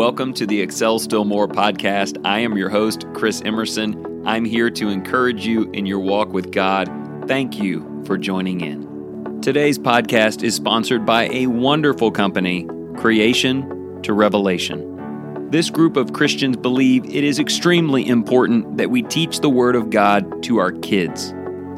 Welcome to the Excel Still More podcast. I am your host, Chris Emerson. I'm here to encourage you in your walk with God. Thank you for joining in. Today's podcast is sponsored by a wonderful company, Creation to Revelation. This group of Christians believe it is extremely important that we teach the Word of God to our kids.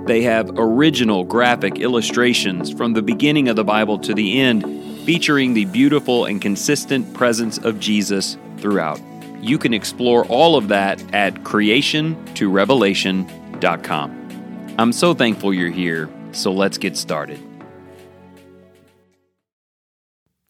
They have original graphic illustrations from the beginning of the Bible to the end featuring the beautiful and consistent presence of Jesus throughout. You can explore all of that at creationtorevelation.com. I'm so thankful you're here, so let's get started.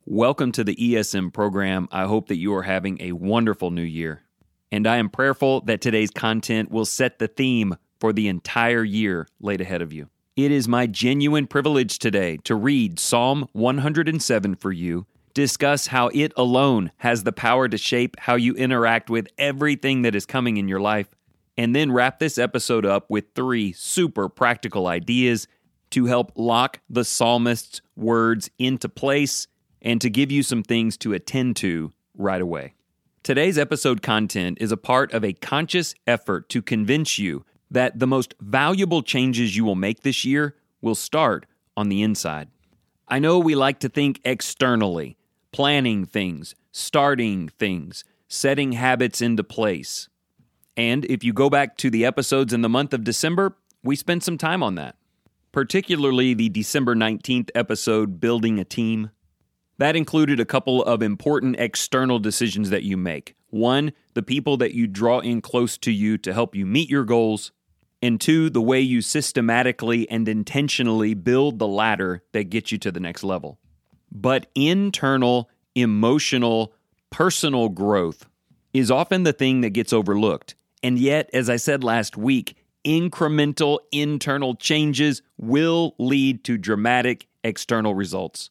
Welcome to the ESM program. I hope that you are having a wonderful new year. And I am prayerful that today's content will set the theme for the entire year laid ahead of you. It is my genuine privilege today to read Psalm 107 for you, discuss how it alone has the power to shape how you interact with everything that is coming in your life, and then wrap this episode up with three super practical ideas to help lock the psalmist's words into place and to give you some things to attend to right away. Today's episode content is a part of a conscious effort to convince you that the most valuable changes you will make this year will start on the inside. I know we like to think externally, planning things, starting things, setting habits into place. And if you go back to the episodes in the month of December, we spent some time on that, particularly the December 19th episode, Building a Team. That included a couple of important external decisions that you make. One, the people that you draw in close to you to help you meet your goals and two, the way you systematically and intentionally build the ladder that gets you to the next level. But internal, emotional, personal growth is often the thing that gets overlooked. And yet, as I said last week, incremental internal changes will lead to dramatic external results.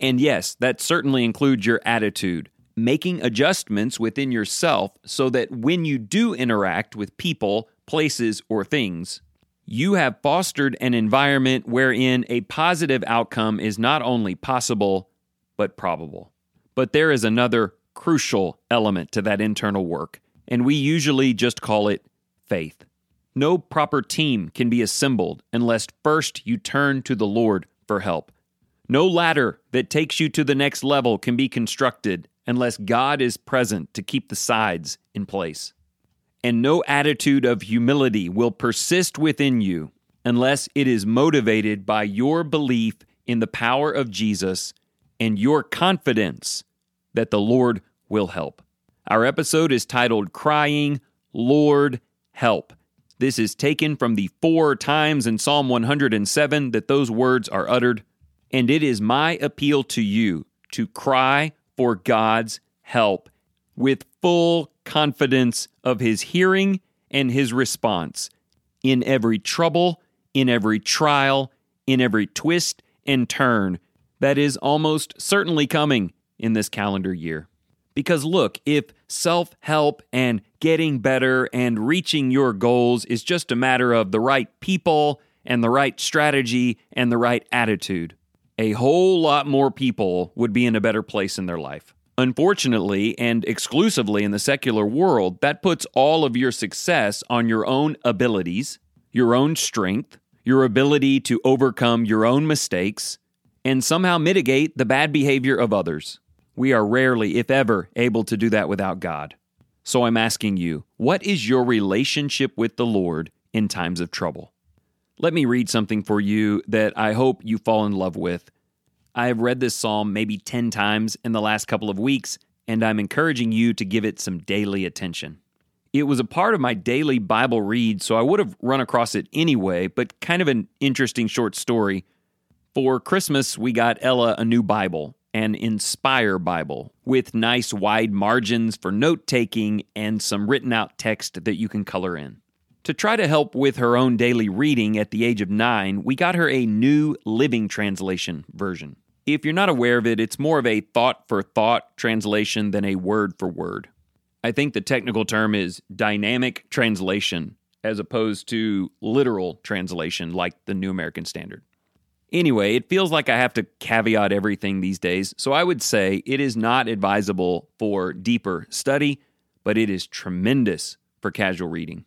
And yes, that certainly includes your attitude, making adjustments within yourself so that when you do interact with people places, or things, you have fostered an environment wherein a positive outcome is not only possible, but probable. But there is another crucial element to that internal work, and we usually just call it faith. No proper team can be assembled unless first you turn to the Lord for help. No ladder that takes you to the next level can be constructed unless God is present to keep the sides in place and no attitude of humility will persist within you unless it is motivated by your belief in the power of Jesus and your confidence that the Lord will help. Our episode is titled Crying, Lord, Help. This is taken from the four times in Psalm 107 that those words are uttered, and it is my appeal to you to cry for God's help with full confidence of his hearing and his response in every trouble, in every trial, in every twist and turn that is almost certainly coming in this calendar year. Because look, if self help and getting better and reaching your goals is just a matter of the right people and the right strategy and the right attitude, a whole lot more people would be in a better place in their life. Unfortunately, and exclusively in the secular world, that puts all of your success on your own abilities, your own strength, your ability to overcome your own mistakes, and somehow mitigate the bad behavior of others. We are rarely, if ever, able to do that without God. So I'm asking you, what is your relationship with the Lord in times of trouble? Let me read something for you that I hope you fall in love with I have read this psalm maybe 10 times in the last couple of weeks, and I'm encouraging you to give it some daily attention. It was a part of my daily Bible read, so I would have run across it anyway, but kind of an interesting short story. For Christmas, we got Ella a new Bible, an Inspire Bible, with nice wide margins for note taking and some written out text that you can color in. To try to help with her own daily reading at the age of nine, we got her a new Living Translation version. If you're not aware of it, it's more of a thought for thought translation than a word for word. I think the technical term is dynamic translation as opposed to literal translation like the New American Standard. Anyway, it feels like I have to caveat everything these days, so I would say it is not advisable for deeper study, but it is tremendous for casual reading.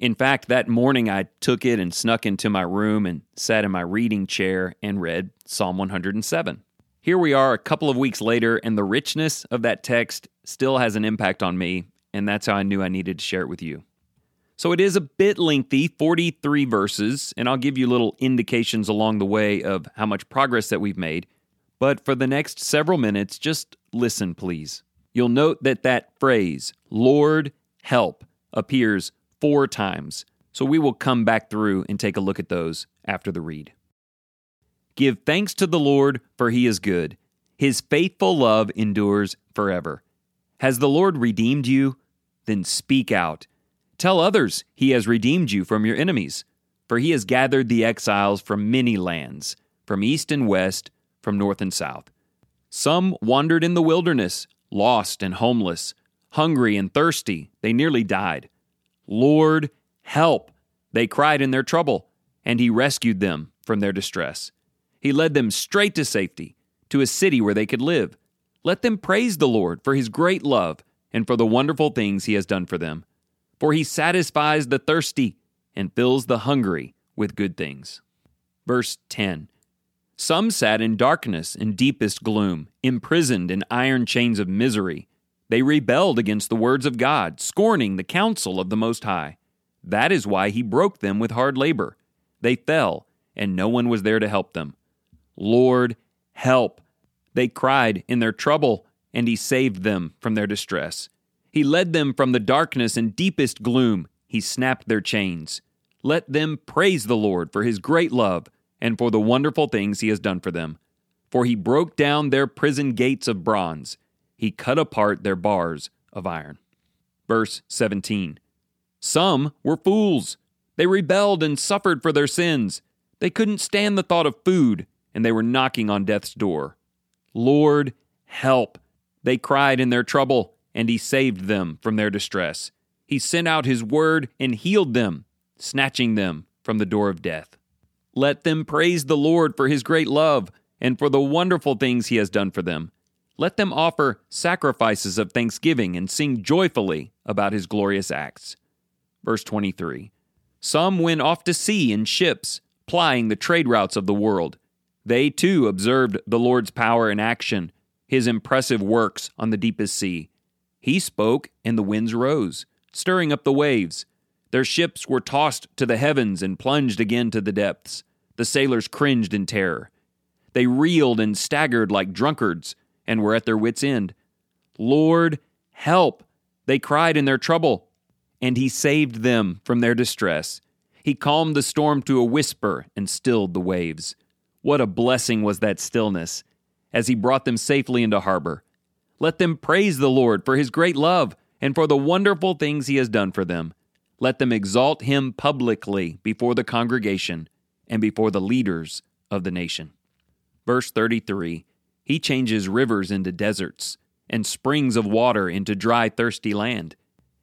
In fact, that morning I took it and snuck into my room and sat in my reading chair and read Psalm 107. Here we are a couple of weeks later, and the richness of that text still has an impact on me, and that's how I knew I needed to share it with you. So it is a bit lengthy, 43 verses, and I'll give you little indications along the way of how much progress that we've made. But for the next several minutes, just listen, please. You'll note that that phrase, Lord, help, appears four times. So we will come back through and take a look at those after the read. Give thanks to the Lord, for he is good. His faithful love endures forever. Has the Lord redeemed you? Then speak out. Tell others he has redeemed you from your enemies, for he has gathered the exiles from many lands, from east and west, from north and south. Some wandered in the wilderness, lost and homeless, hungry and thirsty. They nearly died. Lord, help! They cried in their trouble, and he rescued them from their distress. He led them straight to safety, to a city where they could live. Let them praise the Lord for his great love and for the wonderful things he has done for them. For he satisfies the thirsty and fills the hungry with good things. Verse 10 Some sat in darkness and deepest gloom, imprisoned in iron chains of misery. They rebelled against the words of God, scorning the counsel of the Most High. That is why he broke them with hard labor. They fell, and no one was there to help them. Lord, help. They cried in their trouble, and he saved them from their distress. He led them from the darkness and deepest gloom. He snapped their chains. Let them praise the Lord for his great love and for the wonderful things he has done for them. For he broke down their prison gates of bronze, he cut apart their bars of iron. Verse 17 Some were fools. They rebelled and suffered for their sins. They couldn't stand the thought of food and they were knocking on death's door. Lord, help! They cried in their trouble, and he saved them from their distress. He sent out his word and healed them, snatching them from the door of death. Let them praise the Lord for his great love and for the wonderful things he has done for them. Let them offer sacrifices of thanksgiving and sing joyfully about his glorious acts. Verse 23 Some went off to sea in ships, plying the trade routes of the world. They too observed the Lord's power in action, his impressive works on the deepest sea. He spoke, and the winds rose, stirring up the waves. Their ships were tossed to the heavens and plunged again to the depths. The sailors cringed in terror. They reeled and staggered like drunkards and were at their wits' end. Lord, help! They cried in their trouble, and he saved them from their distress. He calmed the storm to a whisper and stilled the waves. What a blessing was that stillness as he brought them safely into harbor. Let them praise the Lord for his great love and for the wonderful things he has done for them. Let them exalt him publicly before the congregation and before the leaders of the nation. Verse 33 He changes rivers into deserts and springs of water into dry, thirsty land.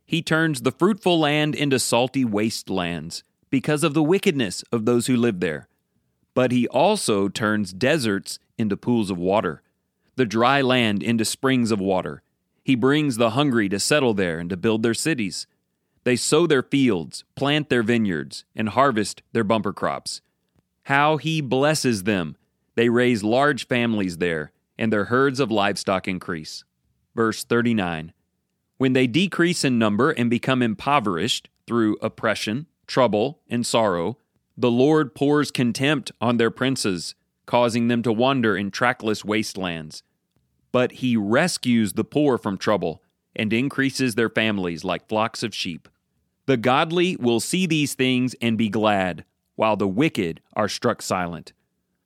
He turns the fruitful land into salty wastelands because of the wickedness of those who live there but he also turns deserts into pools of water, the dry land into springs of water. He brings the hungry to settle there and to build their cities. They sow their fields, plant their vineyards, and harvest their bumper crops. How he blesses them! They raise large families there, and their herds of livestock increase. Verse 39 When they decrease in number and become impoverished through oppression, trouble, and sorrow, the Lord pours contempt on their princes, causing them to wander in trackless wastelands. But he rescues the poor from trouble and increases their families like flocks of sheep. The godly will see these things and be glad, while the wicked are struck silent.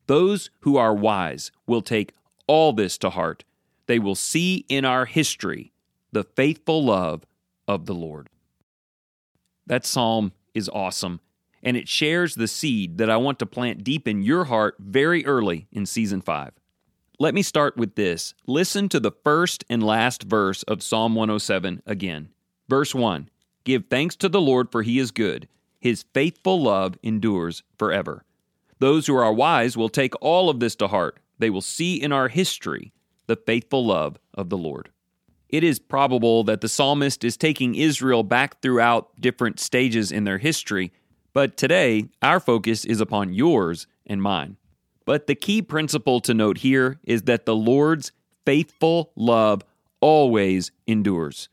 Those who are wise will take all this to heart. They will see in our history the faithful love of the Lord. That psalm is awesome and it shares the seed that I want to plant deep in your heart very early in season 5. Let me start with this. Listen to the first and last verse of Psalm 107 again. Verse 1 Give thanks to the Lord, for he is good. His faithful love endures forever. Those who are wise will take all of this to heart. They will see in our history the faithful love of the Lord. It is probable that the psalmist is taking Israel back throughout different stages in their history, but today our focus is upon yours and mine. But the key principle to note here is that the Lord's faithful love always endures.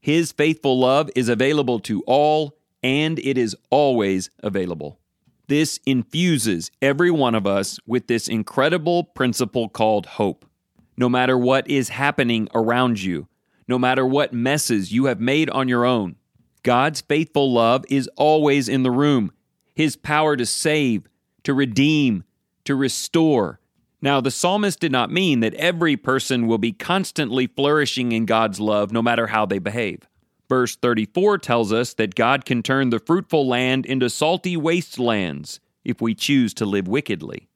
His faithful love is available to all, and it is always available. This infuses every one of us with this incredible principle called hope. No matter what is happening around you, no matter what messes you have made on your own, God's faithful love is always in the room. His power to save, to redeem, to restore. Now, the psalmist did not mean that every person will be constantly flourishing in God's love no matter how they behave. Verse 34 tells us that God can turn the fruitful land into salty wastelands if we choose to live wickedly.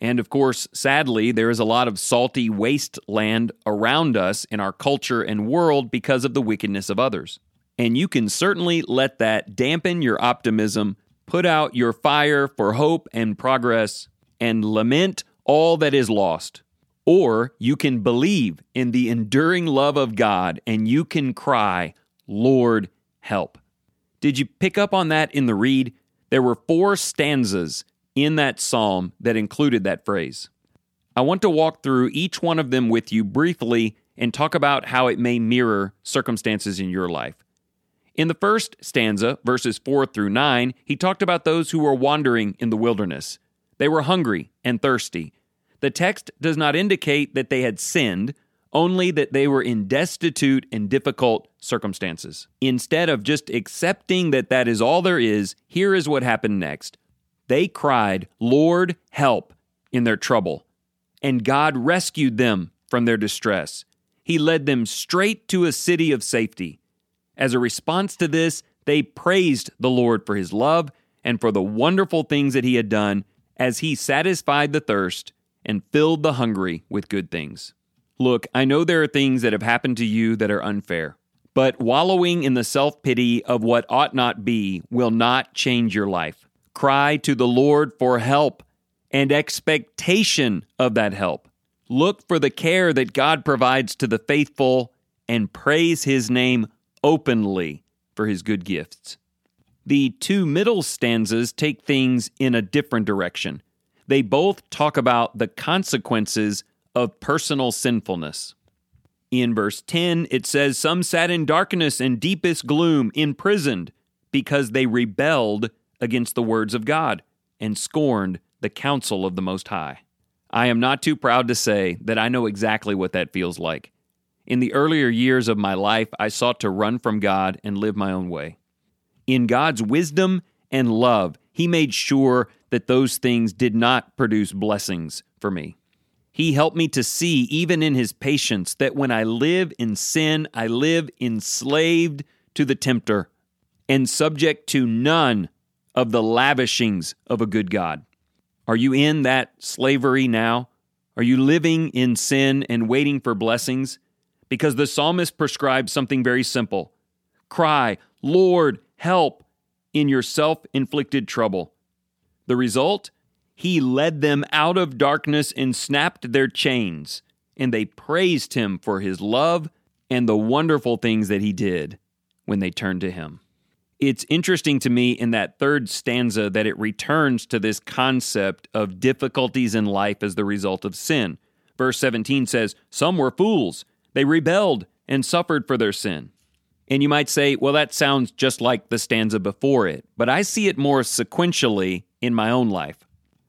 And of course, sadly, there is a lot of salty wasteland around us in our culture and world because of the wickedness of others. And you can certainly let that dampen your optimism, put out your fire for hope and progress, and lament all that is lost. Or you can believe in the enduring love of God and you can cry, Lord, help. Did you pick up on that in the read? There were four stanzas in that psalm that included that phrase. I want to walk through each one of them with you briefly and talk about how it may mirror circumstances in your life. In the first stanza, verses 4 through 9, he talked about those who were wandering in the wilderness. They were hungry and thirsty. The text does not indicate that they had sinned, only that they were in destitute and difficult circumstances. Instead of just accepting that that is all there is, here is what happened next. They cried, Lord, help, in their trouble, and God rescued them from their distress. He led them straight to a city of safety. As a response to this, they praised the Lord for his love and for the wonderful things that he had done as he satisfied the thirst and filled the hungry with good things. Look, I know there are things that have happened to you that are unfair, but wallowing in the self pity of what ought not be will not change your life. Cry to the Lord for help and expectation of that help. Look for the care that God provides to the faithful and praise his name openly for his good gifts. The two middle stanzas take things in a different direction. They both talk about the consequences of personal sinfulness. In verse 10, it says, Some sat in darkness and deepest gloom, imprisoned, because they rebelled against the words of God and scorned the counsel of the Most High. I am not too proud to say that I know exactly what that feels like. In the earlier years of my life, I sought to run from God and live my own way. In God's wisdom and love, He made sure that those things did not produce blessings for me. He helped me to see, even in His patience, that when I live in sin, I live enslaved to the tempter and subject to none of the lavishings of a good God. Are you in that slavery now? Are you living in sin and waiting for blessings? Because the psalmist prescribes something very simple cry, Lord, help in your self inflicted trouble. The result? He led them out of darkness and snapped their chains, and they praised him for his love and the wonderful things that he did when they turned to him. It's interesting to me in that third stanza that it returns to this concept of difficulties in life as the result of sin. Verse 17 says, Some were fools, they rebelled and suffered for their sin. And you might say, well, that sounds just like the stanza before it, but I see it more sequentially in my own life.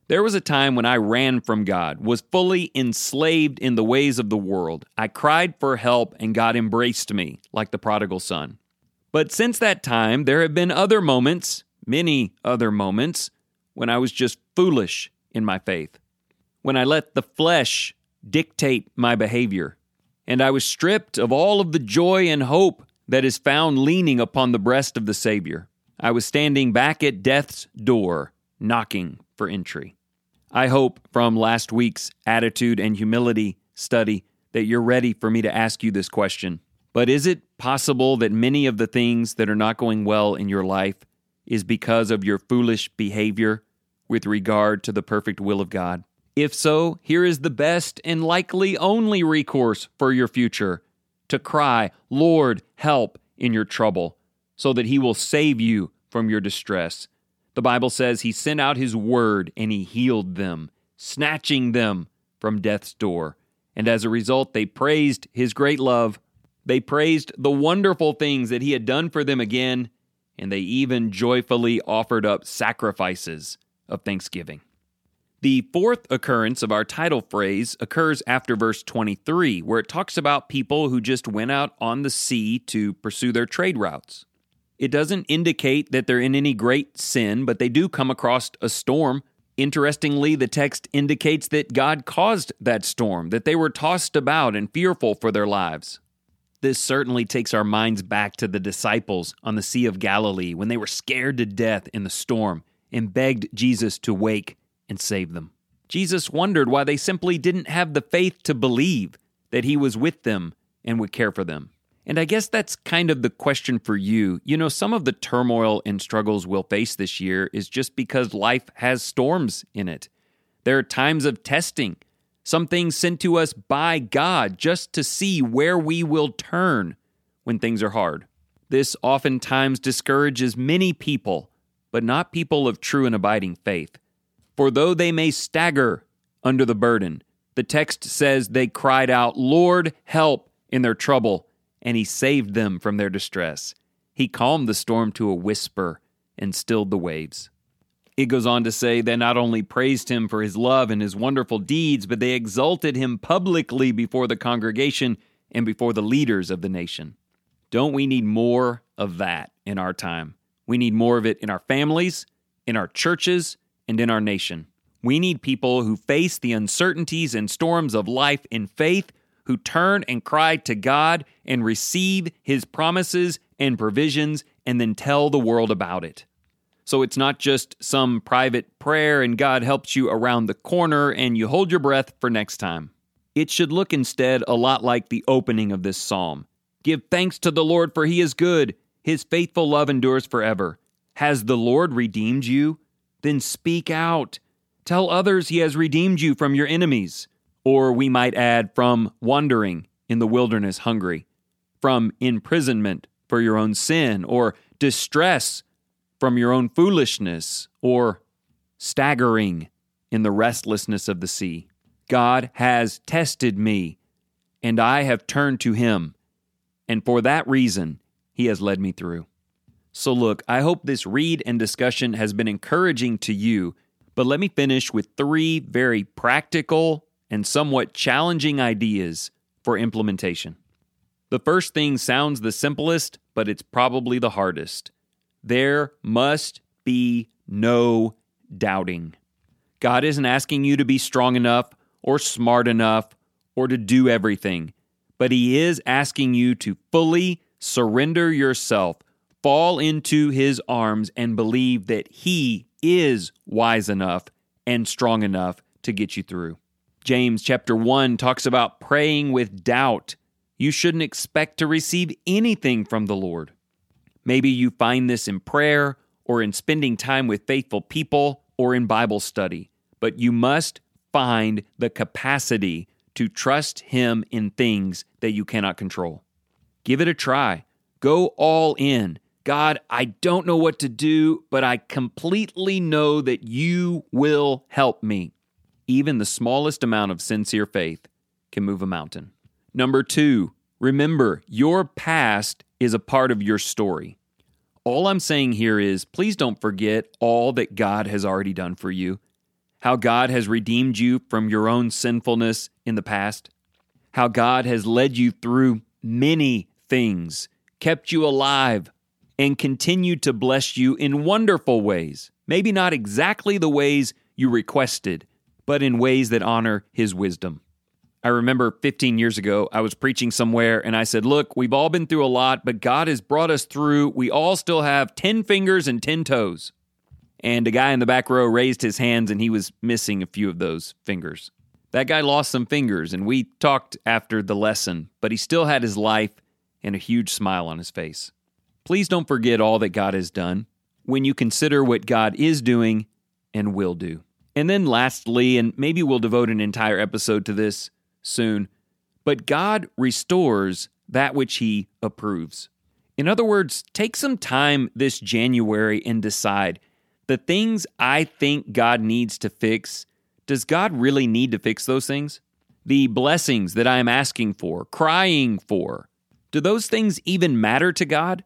There was a time when I ran from God, was fully enslaved in the ways of the world. I cried for help, and God embraced me like the prodigal son. But since that time, there have been other moments, many other moments, when I was just foolish in my faith, when I let the flesh dictate my behavior, and I was stripped of all of the joy and hope that is found leaning upon the breast of the Savior. I was standing back at death's door, knocking for entry. I hope from last week's attitude and humility study that you're ready for me to ask you this question. But is it possible that many of the things that are not going well in your life is because of your foolish behavior with regard to the perfect will of God? If so, here is the best and likely only recourse for your future to cry, Lord, help in your trouble, so that he will save you from your distress. The Bible says he sent out his word and he healed them, snatching them from death's door. And as a result, they praised his great love. They praised the wonderful things that he had done for them again, and they even joyfully offered up sacrifices of thanksgiving. The fourth occurrence of our title phrase occurs after verse 23, where it talks about people who just went out on the sea to pursue their trade routes. It doesn't indicate that they're in any great sin, but they do come across a storm. Interestingly, the text indicates that God caused that storm, that they were tossed about and fearful for their lives. This certainly takes our minds back to the disciples on the Sea of Galilee when they were scared to death in the storm and begged Jesus to wake and save them. Jesus wondered why they simply didn't have the faith to believe that he was with them and would care for them. And I guess that's kind of the question for you. You know, some of the turmoil and struggles we'll face this year is just because life has storms in it. There are times of testing, some things sent to us by God just to see where we will turn when things are hard. This oftentimes discourages many people, but not people of true and abiding faith. For though they may stagger under the burden, the text says they cried out, Lord, help in their trouble, and he saved them from their distress. He calmed the storm to a whisper and stilled the waves. It goes on to say they not only praised him for his love and his wonderful deeds, but they exalted him publicly before the congregation and before the leaders of the nation. Don't we need more of that in our time? We need more of it in our families, in our churches, and in our nation. We need people who face the uncertainties and storms of life in faith, who turn and cry to God and receive His promises and provisions and then tell the world about it. So it's not just some private prayer and God helps you around the corner and you hold your breath for next time. It should look instead a lot like the opening of this psalm. Give thanks to the Lord, for he is good. His faithful love endures forever. Has the Lord redeemed you? then speak out. Tell others he has redeemed you from your enemies. Or we might add, from wandering in the wilderness hungry, from imprisonment for your own sin, or distress from your own foolishness, or staggering in the restlessness of the sea. God has tested me, and I have turned to him, and for that reason he has led me through. So, look, I hope this read and discussion has been encouraging to you, but let me finish with three very practical and somewhat challenging ideas for implementation. The first thing sounds the simplest, but it's probably the hardest. There must be no doubting. God isn't asking you to be strong enough or smart enough or to do everything, but He is asking you to fully surrender yourself fall into his arms and believe that he is wise enough and strong enough to get you through. James chapter 1 talks about praying with doubt. You shouldn't expect to receive anything from the Lord. Maybe you find this in prayer or in spending time with faithful people or in Bible study, but you must find the capacity to trust Him in things that you cannot control. Give it a try. Go all in God, I don't know what to do, but I completely know that you will help me. Even the smallest amount of sincere faith can move a mountain. Number two, remember your past is a part of your story. All I'm saying here is please don't forget all that God has already done for you, how God has redeemed you from your own sinfulness in the past, how God has led you through many things, kept you alive, and continued to bless you in wonderful ways. Maybe not exactly the ways you requested, but in ways that honor His wisdom. I remember 15 years ago, I was preaching somewhere and I said, Look, we've all been through a lot, but God has brought us through. We all still have 10 fingers and 10 toes. And a guy in the back row raised his hands and he was missing a few of those fingers. That guy lost some fingers and we talked after the lesson, but he still had his life and a huge smile on his face. Please don't forget all that God has done when you consider what God is doing and will do. And then lastly, and maybe we'll devote an entire episode to this soon, but God restores that which He approves. In other words, take some time this January and decide the things I think God needs to fix, does God really need to fix those things? The blessings that I am asking for, crying for, do those things even matter to God?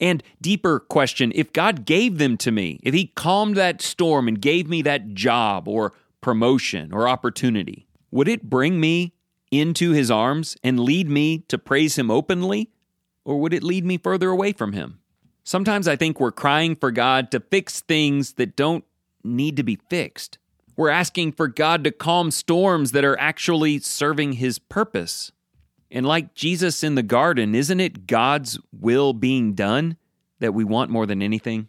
And deeper question if God gave them to me, if He calmed that storm and gave me that job or promotion or opportunity, would it bring me into His arms and lead me to praise Him openly? Or would it lead me further away from Him? Sometimes I think we're crying for God to fix things that don't need to be fixed. We're asking for God to calm storms that are actually serving His purpose. And like Jesus in the garden, isn't it God's will being done that we want more than anything?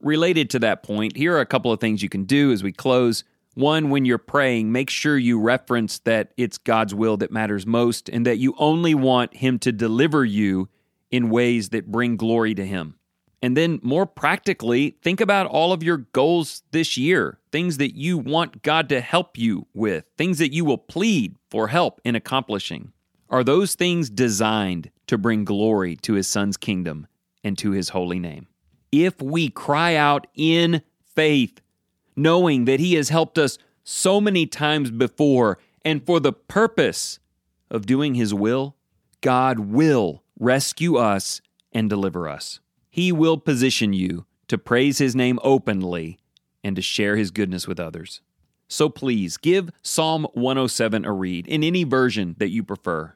Related to that point, here are a couple of things you can do as we close. One, when you're praying, make sure you reference that it's God's will that matters most and that you only want Him to deliver you in ways that bring glory to Him. And then, more practically, think about all of your goals this year, things that you want God to help you with, things that you will plead for help in accomplishing. Are those things designed to bring glory to His Son's kingdom and to His holy name? If we cry out in faith, knowing that He has helped us so many times before and for the purpose of doing His will, God will rescue us and deliver us. He will position you to praise His name openly and to share His goodness with others. So please give Psalm 107 a read in any version that you prefer,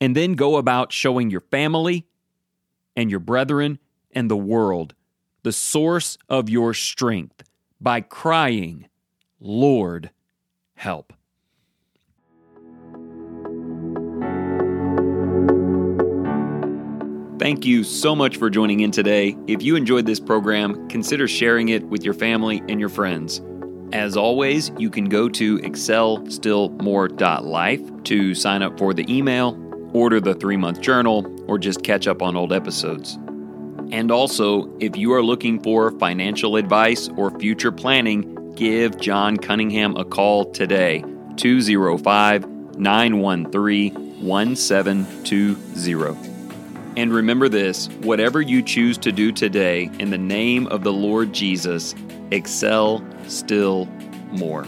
and then go about showing your family and your brethren and the world the source of your strength by crying, Lord, help. Thank you so much for joining in today. If you enjoyed this program, consider sharing it with your family and your friends. As always, you can go to excelstillmore.life to sign up for the email, order the three month journal, or just catch up on old episodes. And also, if you are looking for financial advice or future planning, give John Cunningham a call today 205 913 1720. And remember this whatever you choose to do today, in the name of the Lord Jesus, excel still more.